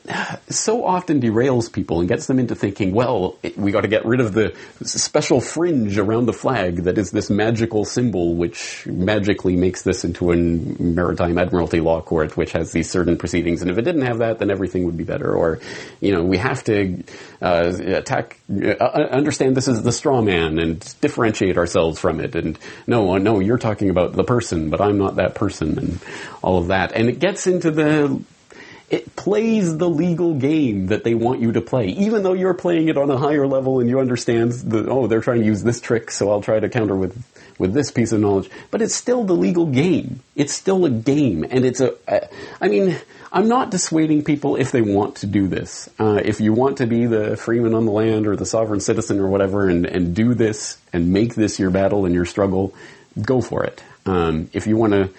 so often derails people and gets them into thinking, well, we got to get rid of the special fringe around the flag that is this magical symbol which magically makes this into a maritime admiralty law court which has these certain proceedings. And if it didn't have that, then everything would be better. Or, you know, we have to uh, attack, uh, understand this is the straw man and differentiate ourselves from it. And no, no, you're talking about the person, but I'm not that person and all of that. And it gets into the it plays the legal game that they want you to play, even though you're playing it on a higher level and you understand the, oh, they're trying to use this trick, so I'll try to counter with, with this piece of knowledge. But it's still the legal game. It's still a game, and it's a, I mean, I'm not dissuading people if they want to do this. Uh, if you want to be the freeman on the land or the sovereign citizen or whatever and, and do this and make this your battle and your struggle, go for it. Um, if you want to,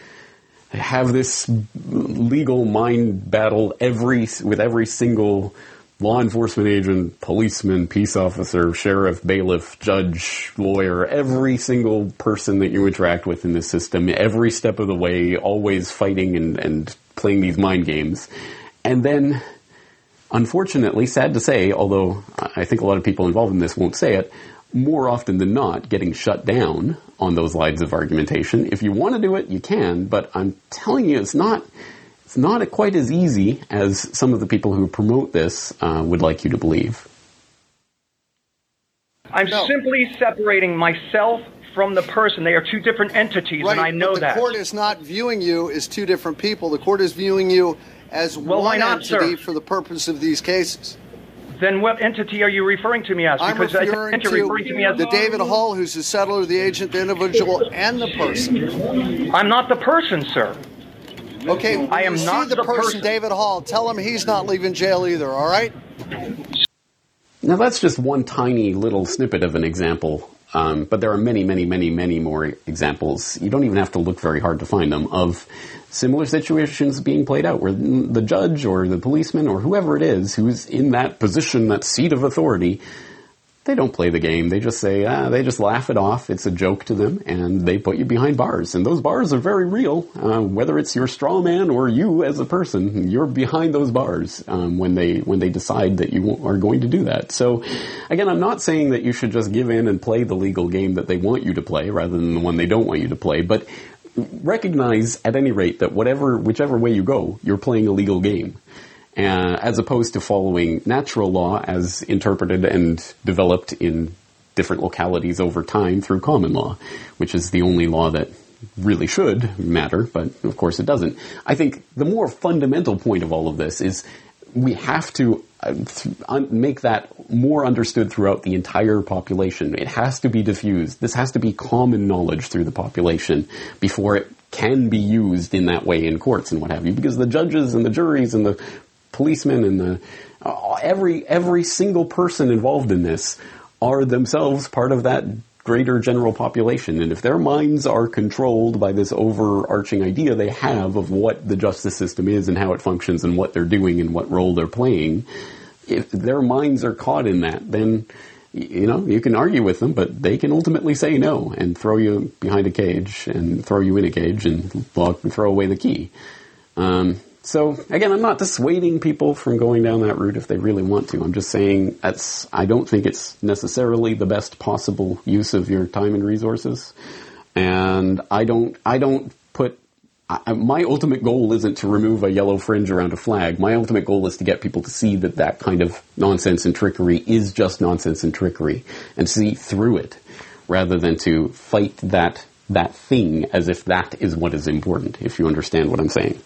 have this legal mind battle every with every single law enforcement agent, policeman, peace officer, sheriff, bailiff, judge, lawyer, every single person that you interact with in this system, every step of the way, always fighting and, and playing these mind games. And then, unfortunately, sad to say, although I think a lot of people involved in this won't say it, more often than not getting shut down on those lines of argumentation. If you want to do it, you can, but I'm telling you, it's not, it's not quite as easy as some of the people who promote this uh, would like you to believe. I'm no. simply separating myself from the person. They are two different entities, right, and I know the that. The court is not viewing you as two different people. The court is viewing you as well, one not, entity sir? for the purpose of these cases. Then what entity are you referring to me as? I'm because referring, I to, referring to me as the David Hall, who's the settler, the agent, the individual, and the person. I'm not the person, sir. Okay, I am you not see the, the person, person. David Hall. Tell him he's not leaving jail either. All right. Now that's just one tiny little snippet of an example Um, but there are many, many, many, many more examples. You don't even have to look very hard to find them of similar situations being played out where the judge or the policeman or whoever it is who's in that position, that seat of authority, they don't play the game. They just say, ah, they just laugh it off. It's a joke to them, and they put you behind bars. And those bars are very real. Uh, whether it's your straw man or you as a person, you're behind those bars um, when they when they decide that you are going to do that. So, again, I'm not saying that you should just give in and play the legal game that they want you to play rather than the one they don't want you to play. But recognize, at any rate, that whatever whichever way you go, you're playing a legal game uh, as opposed to following natural law as interpreted and developed in different localities over time through common law, which is the only law that really should matter, but of course it doesn't. I think the more fundamental point of all of this is we have to make that more understood throughout the entire population. It has to be diffused. This has to be common knowledge through the population before it can be used in that way in courts and what have you. Because the judges and the juries and the policemen and the uh, every every single person involved in this are themselves part of that greater general population. And if their minds are controlled by this overarching idea they have of what the justice system is and how it functions and what they're doing and what role they're playing, if their minds are caught in that, then you know, you can argue with them, but they can ultimately say no and throw you behind a cage and throw you in a cage and lock, throw away the key. Um, so again, I'm not dissuading people from going down that route if they really want to. I'm just saying that's, I don't think it's necessarily the best possible use of your time and resources. And I don't, I don't put, I, my ultimate goal isn't to remove a yellow fringe around a flag. My ultimate goal is to get people to see that that kind of nonsense and trickery is just nonsense and trickery and see through it rather than to fight that, that thing as if that is what is important, if you understand what I'm saying.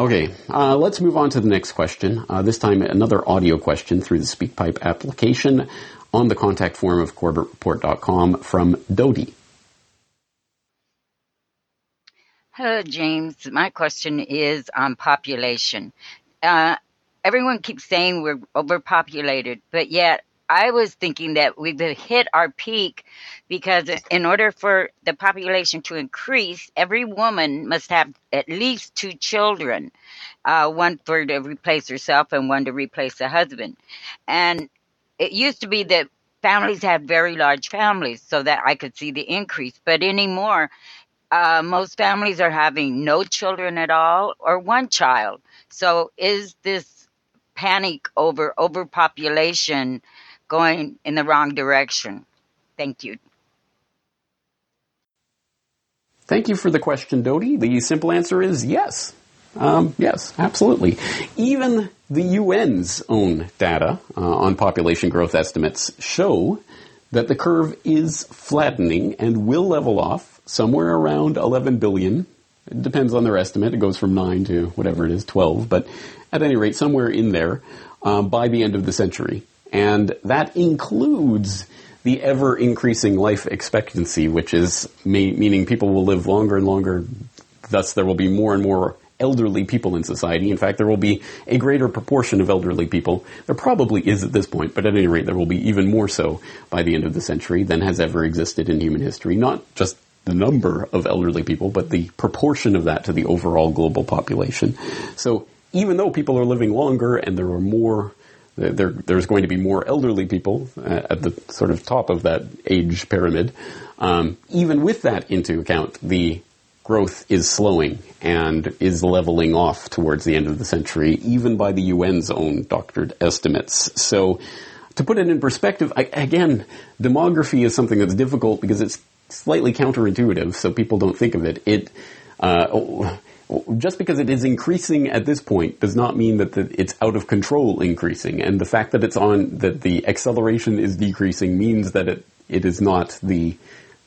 Okay, uh, let's move on to the next question. Uh, this time, another audio question through the SpeakPipe application on the contact form of CorbettReport.com from Dodie. Hello, James. My question is on population. Uh, everyone keeps saying we're overpopulated, but yet I was thinking that we've hit our peak because in order for the population to increase, every woman must have at least two children, uh, one for to replace herself and one to replace the husband. And it used to be that families had very large families so that I could see the increase, but anymore, uh, most families are having no children at all or one child. So is this panic over overpopulation? Going in the wrong direction? Thank you. Thank you for the question, Dodie. The simple answer is yes. Um, yes, absolutely. Even the UN's own data uh, on population growth estimates show that the curve is flattening and will level off somewhere around 11 billion. It depends on their estimate. It goes from 9 to whatever it is, 12. But at any rate, somewhere in there um, by the end of the century. And that includes the ever increasing life expectancy, which is meaning people will live longer and longer. Thus, there will be more and more elderly people in society. In fact, there will be a greater proportion of elderly people. There probably is at this point, but at any rate, there will be even more so by the end of the century than has ever existed in human history. Not just the number of elderly people, but the proportion of that to the overall global population. So even though people are living longer and there are more there, there's going to be more elderly people at the sort of top of that age pyramid. Um, even with that into account, the growth is slowing and is leveling off towards the end of the century, even by the UN's own doctored estimates. So, to put it in perspective, I, again, demography is something that's difficult because it's slightly counterintuitive, so people don't think of it. It uh, just because it is increasing at this point does not mean that the, it's out of control increasing. And the fact that it's on, that the acceleration is decreasing means that it, it is not the,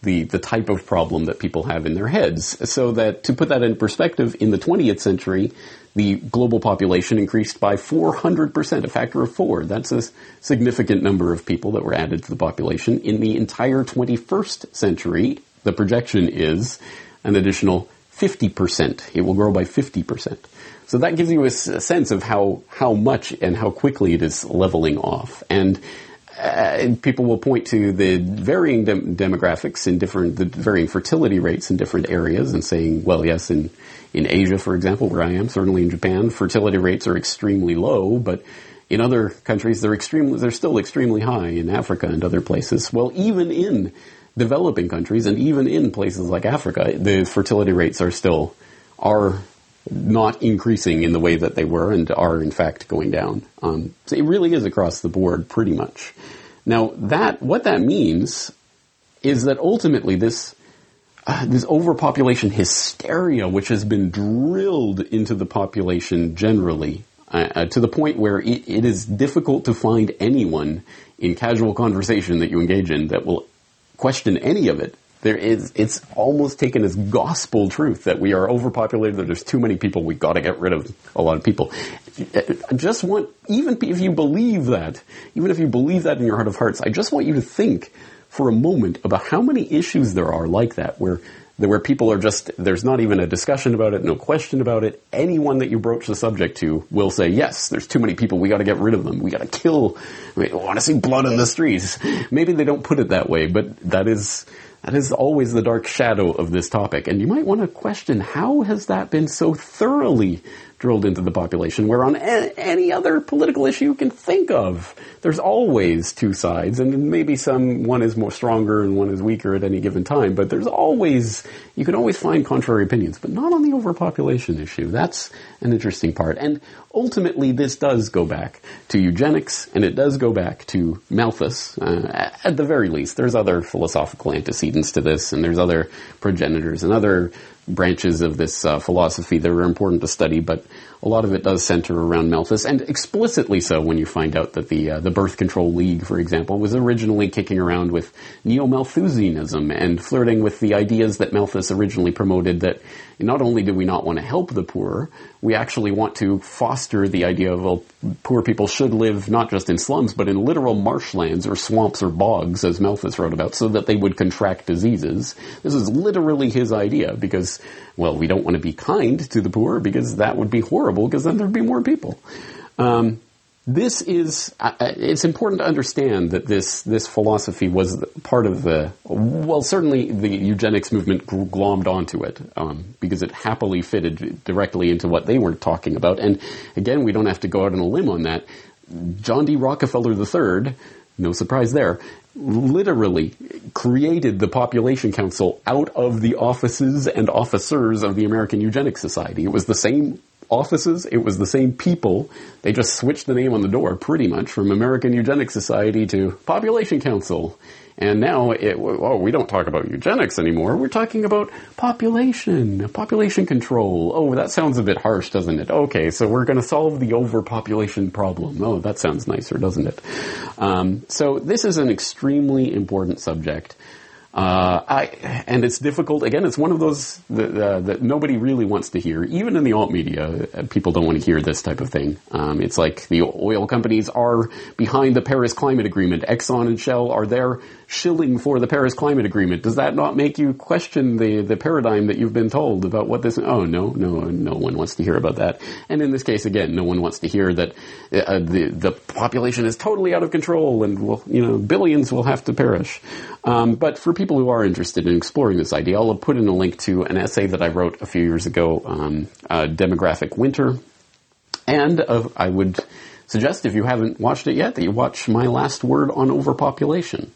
the, the type of problem that people have in their heads. So that, to put that in perspective, in the 20th century, the global population increased by 400%, a factor of four. That's a significant number of people that were added to the population. In the entire 21st century, the projection is an additional 50%. It will grow by 50%. So that gives you a, sense of how, how much and how quickly it is leveling off. And uh, people will point to the varying dem- demographics in different, the varying fertility rates in different areas and saying, well, yes, in, in Asia, for example, where I am, certainly in Japan, fertility rates are extremely low, but in other countries, they're extremely, they're still extremely high in Africa and other places. Well, even in developing countries and even in places like Africa, the fertility rates are still, are not increasing in the way that they were and are in fact going down. Um, so it really is across the board pretty much. Now that, what that means is that ultimately this, uh, this overpopulation hysteria, which has been drilled into the population generally, uh, uh, to the point where it, it is difficult to find anyone in casual conversation that you engage in that will question any of it there is, it's almost taken as gospel truth that we are overpopulated, that there's too many people, we've gotta get rid of a lot of people. I just want, even if you believe that, even if you believe that in your heart of hearts, I just want you to think for a moment about how many issues there are like that where where people are just there's not even a discussion about it, no question about it. Anyone that you broach the subject to will say, "Yes, there's too many people. We got to get rid of them. We got to kill. We want to see blood on the streets." Maybe they don't put it that way, but that is that is always the dark shadow of this topic. And you might want to question how has that been so thoroughly drilled into the population, where on any other political issue you can think of, there's always two sides, and maybe some, one is more stronger and one is weaker at any given time, but there's always, you can always find contrary opinions, but not on the overpopulation issue. That's an interesting part. And ultimately, this does go back to eugenics, and it does go back to Malthus, uh, at the very least. There's other philosophical antecedents to this, and there's other progenitors and other branches of this uh, philosophy that are important to study, but a lot of it does center around Malthus, and explicitly so when you find out that the uh, the Birth Control League, for example, was originally kicking around with neo-Malthusianism and flirting with the ideas that Malthus originally promoted. That not only do we not want to help the poor, we actually want to foster the idea of well, poor people should live not just in slums, but in literal marshlands or swamps or bogs, as Malthus wrote about, so that they would contract diseases. This is literally his idea because well, we don't want to be kind to the poor because that would be horrible because then there'd be more people. Um, this is uh, uh, it's important to understand that this this philosophy was part of the well certainly the eugenics movement glommed onto it um, because it happily fitted directly into what they were talking about. And again we don't have to go out on a limb on that. John D. Rockefeller III no surprise there literally created the population council out of the offices and officers of the American Eugenics Society. It was the same offices, it was the same people. They just switched the name on the door pretty much from American Eugenics Society to Population Council. And now, it, oh, we don't talk about eugenics anymore. We're talking about population, population control. Oh, that sounds a bit harsh, doesn't it? Okay, so we're going to solve the overpopulation problem. Oh, that sounds nicer, doesn't it? Um, so this is an extremely important subject. Uh, I, and it's difficult. Again, it's one of those that, uh, that, nobody really wants to hear. Even in the alt media, uh, people don't want to hear this type of thing. Um, it's like the oil companies are behind the Paris Climate Agreement. Exxon and Shell are there shilling for the Paris Climate Agreement. Does that not make you question the, the paradigm that you've been told about what this? Oh no, no, no one wants to hear about that. And in this case, again, no one wants to hear that uh, the the population is totally out of control and will, you know, billions will have to perish. Um, but for people who are interested in exploring this idea, I'll put in a link to an essay that I wrote a few years ago, um, uh, "Demographic Winter," and uh, I would suggest if you haven't watched it yet that you watch my last word on overpopulation.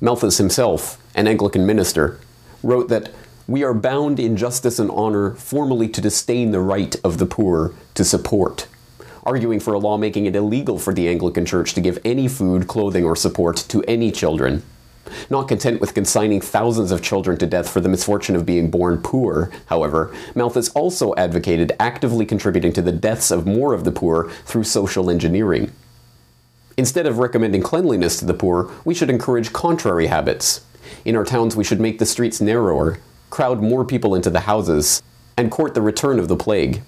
Malthus himself, an Anglican minister, wrote that we are bound in justice and honor formally to disdain the right of the poor to support, arguing for a law making it illegal for the Anglican Church to give any food, clothing, or support to any children. Not content with consigning thousands of children to death for the misfortune of being born poor, however, Malthus also advocated actively contributing to the deaths of more of the poor through social engineering. Instead of recommending cleanliness to the poor, we should encourage contrary habits. In our towns, we should make the streets narrower, crowd more people into the houses, and court the return of the plague.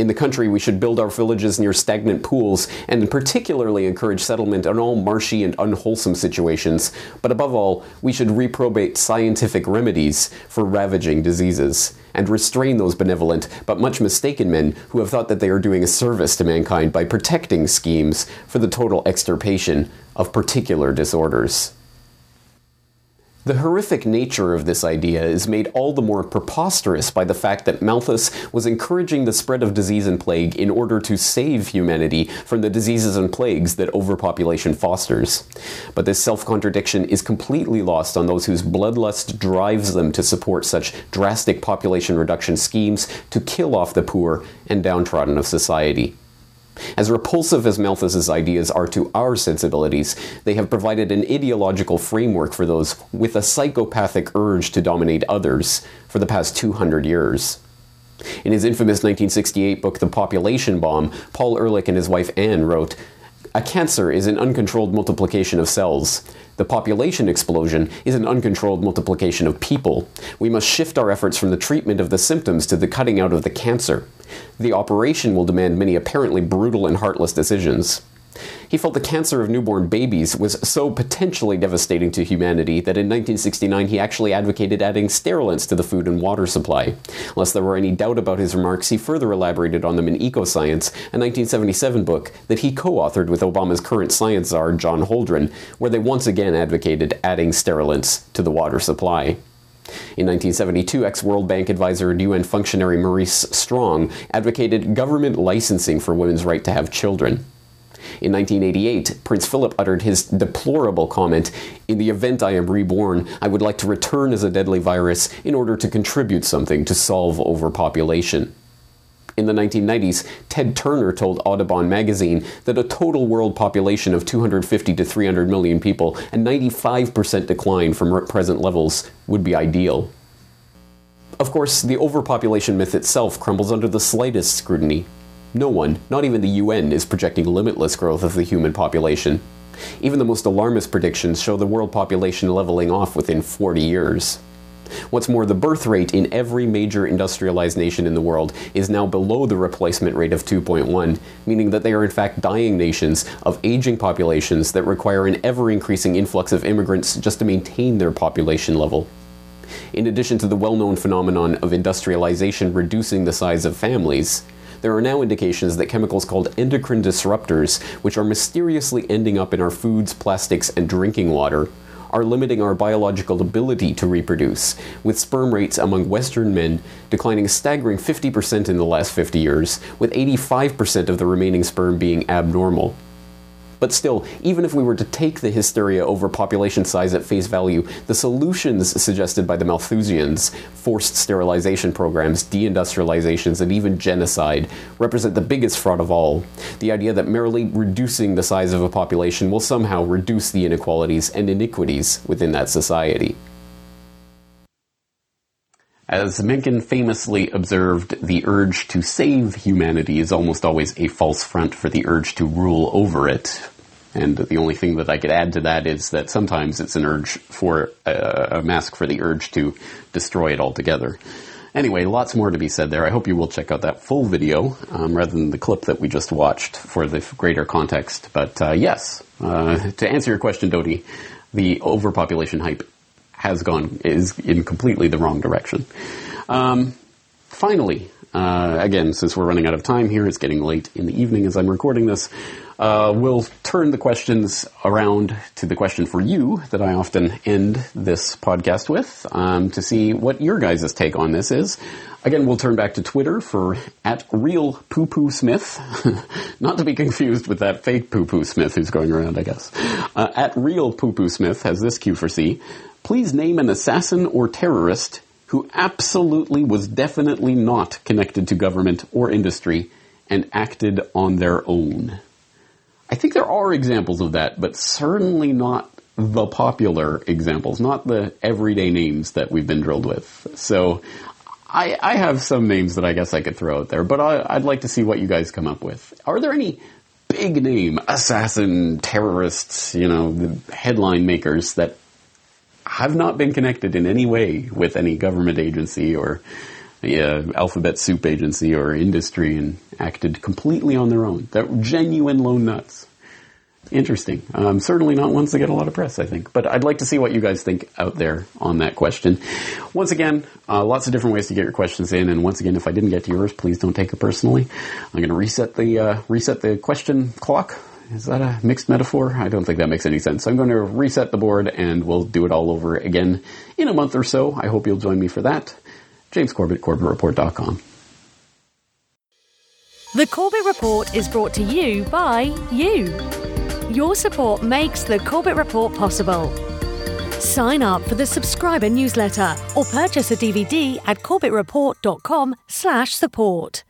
In the country, we should build our villages near stagnant pools and particularly encourage settlement on all marshy and unwholesome situations. But above all, we should reprobate scientific remedies for ravaging diseases and restrain those benevolent but much mistaken men who have thought that they are doing a service to mankind by protecting schemes for the total extirpation of particular disorders. The horrific nature of this idea is made all the more preposterous by the fact that Malthus was encouraging the spread of disease and plague in order to save humanity from the diseases and plagues that overpopulation fosters. But this self contradiction is completely lost on those whose bloodlust drives them to support such drastic population reduction schemes to kill off the poor and downtrodden of society. As repulsive as Malthus's ideas are to our sensibilities, they have provided an ideological framework for those with a psychopathic urge to dominate others for the past 200 years. In his infamous 1968 book, The Population Bomb, Paul Ehrlich and his wife Anne wrote, a cancer is an uncontrolled multiplication of cells. The population explosion is an uncontrolled multiplication of people. We must shift our efforts from the treatment of the symptoms to the cutting out of the cancer. The operation will demand many apparently brutal and heartless decisions. He felt the cancer of newborn babies was so potentially devastating to humanity that in 1969 he actually advocated adding sterilants to the food and water supply. Lest there were any doubt about his remarks, he further elaborated on them in Ecoscience, a 1977 book that he co authored with Obama's current science czar, John Holdren, where they once again advocated adding sterilants to the water supply. In 1972, ex World Bank advisor and UN functionary Maurice Strong advocated government licensing for women's right to have children. In 1988, Prince Philip uttered his deplorable comment In the event I am reborn, I would like to return as a deadly virus in order to contribute something to solve overpopulation. In the 1990s, Ted Turner told Audubon magazine that a total world population of 250 to 300 million people, a 95% decline from present levels, would be ideal. Of course, the overpopulation myth itself crumbles under the slightest scrutiny. No one, not even the UN, is projecting limitless growth of the human population. Even the most alarmist predictions show the world population leveling off within 40 years. What's more, the birth rate in every major industrialized nation in the world is now below the replacement rate of 2.1, meaning that they are in fact dying nations of aging populations that require an ever increasing influx of immigrants just to maintain their population level. In addition to the well known phenomenon of industrialization reducing the size of families, there are now indications that chemicals called endocrine disruptors, which are mysteriously ending up in our foods, plastics, and drinking water, are limiting our biological ability to reproduce, with sperm rates among Western men declining a staggering 50% in the last 50 years, with 85% of the remaining sperm being abnormal. But still, even if we were to take the hysteria over population size at face value, the solutions suggested by the Malthusians, forced sterilization programs, deindustrializations, and even genocide, represent the biggest fraud of all. The idea that merely reducing the size of a population will somehow reduce the inequalities and iniquities within that society. As Mencken famously observed, the urge to save humanity is almost always a false front for the urge to rule over it. And the only thing that I could add to that is that sometimes it's an urge for uh, a mask for the urge to destroy it altogether. Anyway, lots more to be said there. I hope you will check out that full video um, rather than the clip that we just watched for the greater context. But uh, yes, uh, to answer your question, Dodie, the overpopulation hype has gone is in completely the wrong direction. Um, finally, uh, again, since we're running out of time here, it's getting late in the evening as I'm recording this. Uh, we'll turn the questions around to the question for you that I often end this podcast with um, to see what your guys' take on this is. Again, we'll turn back to Twitter for at real poo poo Smith, not to be confused with that fake poo poo Smith who's going around, I guess. Uh, at real poo poo Smith has this Q for C. Please name an assassin or terrorist who absolutely was definitely not connected to government or industry and acted on their own. I think there are examples of that, but certainly not the popular examples, not the everyday names that we've been drilled with. So I, I have some names that I guess I could throw out there, but I, would like to see what you guys come up with. Are there any big name assassin terrorists, you know, the headline makers that have not been connected in any way with any government agency or uh, alphabet soup agency or industry and acted completely on their own. They're genuine lone nuts. Interesting. Um, certainly not ones that get a lot of press, I think. But I'd like to see what you guys think out there on that question. Once again, uh, lots of different ways to get your questions in. And once again, if I didn't get to yours, please don't take it personally. I'm going to reset the uh, reset the question clock. Is that a mixed metaphor? I don't think that makes any sense. I'm going to reset the board and we'll do it all over again in a month or so. I hope you'll join me for that. James Corbett, CorbettReport.com. The Corbett Report is brought to you by you. Your support makes the Corbett Report possible. Sign up for the subscriber newsletter or purchase a DVD at corbettreport.com slash support.